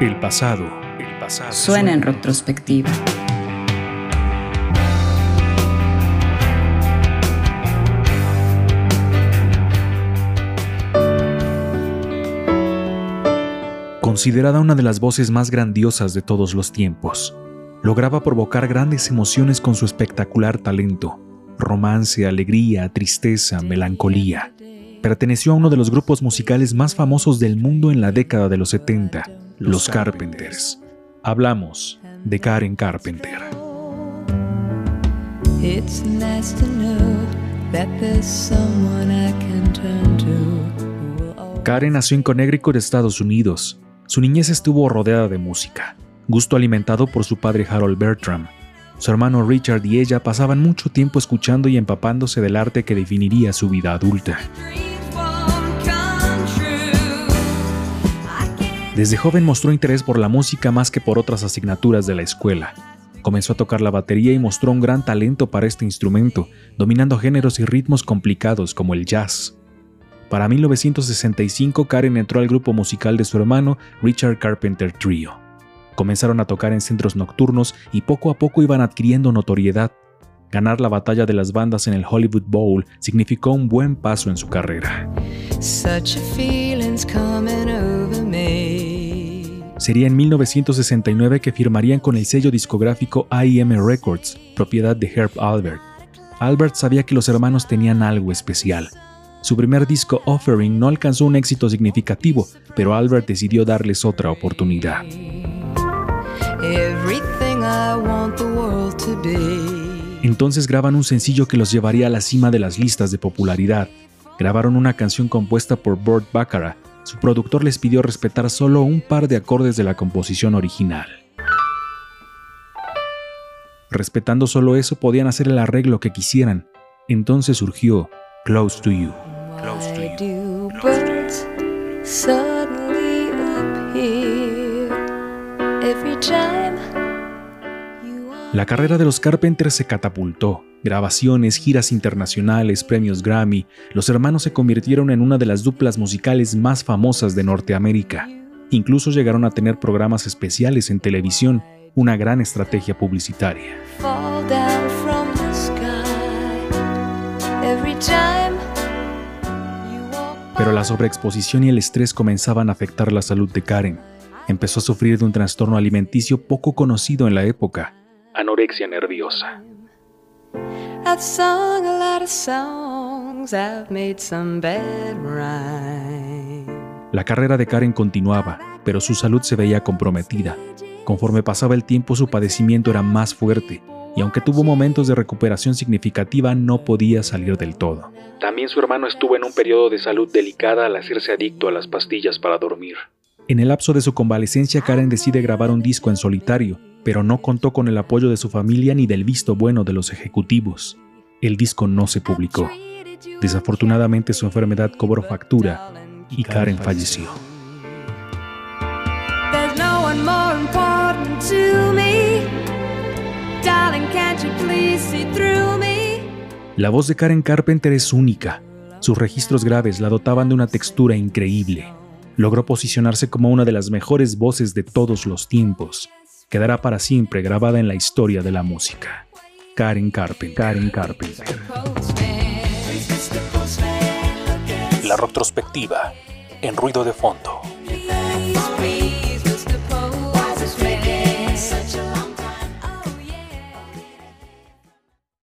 El pasado, el pasado suena en retrospectiva. Considerada una de las voces más grandiosas de todos los tiempos, lograba provocar grandes emociones con su espectacular talento, romance, alegría, tristeza, melancolía. Perteneció a uno de los grupos musicales más famosos del mundo en la década de los 70, los Carpenters. Hablamos de Karen Carpenter. Karen nació en Connecticut, Estados Unidos. Su niñez estuvo rodeada de música, gusto alimentado por su padre Harold Bertram. Su hermano Richard y ella pasaban mucho tiempo escuchando y empapándose del arte que definiría su vida adulta. Desde joven mostró interés por la música más que por otras asignaturas de la escuela. Comenzó a tocar la batería y mostró un gran talento para este instrumento, dominando géneros y ritmos complicados como el jazz. Para 1965, Karen entró al grupo musical de su hermano, Richard Carpenter Trio. Comenzaron a tocar en centros nocturnos y poco a poco iban adquiriendo notoriedad. Ganar la batalla de las bandas en el Hollywood Bowl significó un buen paso en su carrera. Sería en 1969 que firmarían con el sello discográfico IM Records, propiedad de Herb Albert. Albert sabía que los hermanos tenían algo especial. Su primer disco Offering no alcanzó un éxito significativo, pero Albert decidió darles otra oportunidad. Entonces graban un sencillo que los llevaría a la cima de las listas de popularidad. Grabaron una canción compuesta por Burt Bacharach. Su productor les pidió respetar solo un par de acordes de la composición original. Respetando solo eso podían hacer el arreglo que quisieran. Entonces surgió Close to You. La carrera de los Carpenters se catapultó. Grabaciones, giras internacionales, premios Grammy, los hermanos se convirtieron en una de las duplas musicales más famosas de Norteamérica. Incluso llegaron a tener programas especiales en televisión, una gran estrategia publicitaria. Pero la sobreexposición y el estrés comenzaban a afectar la salud de Karen. Empezó a sufrir de un trastorno alimenticio poco conocido en la época, anorexia nerviosa. La carrera de Karen continuaba, pero su salud se veía comprometida. Conforme pasaba el tiempo su padecimiento era más fuerte, y aunque tuvo momentos de recuperación significativa no podía salir del todo. También su hermano estuvo en un periodo de salud delicada al hacerse adicto a las pastillas para dormir. En el lapso de su convalecencia, Karen decide grabar un disco en solitario, pero no contó con el apoyo de su familia ni del visto bueno de los ejecutivos. El disco no se publicó. Desafortunadamente su enfermedad cobró factura y Karen falleció. La voz de Karen Carpenter es única. Sus registros graves la dotaban de una textura increíble. Logró posicionarse como una de las mejores voces de todos los tiempos quedará para siempre grabada en la historia de la música. Karen Carpenter. Karen Carpenter. La retrospectiva en ruido de fondo.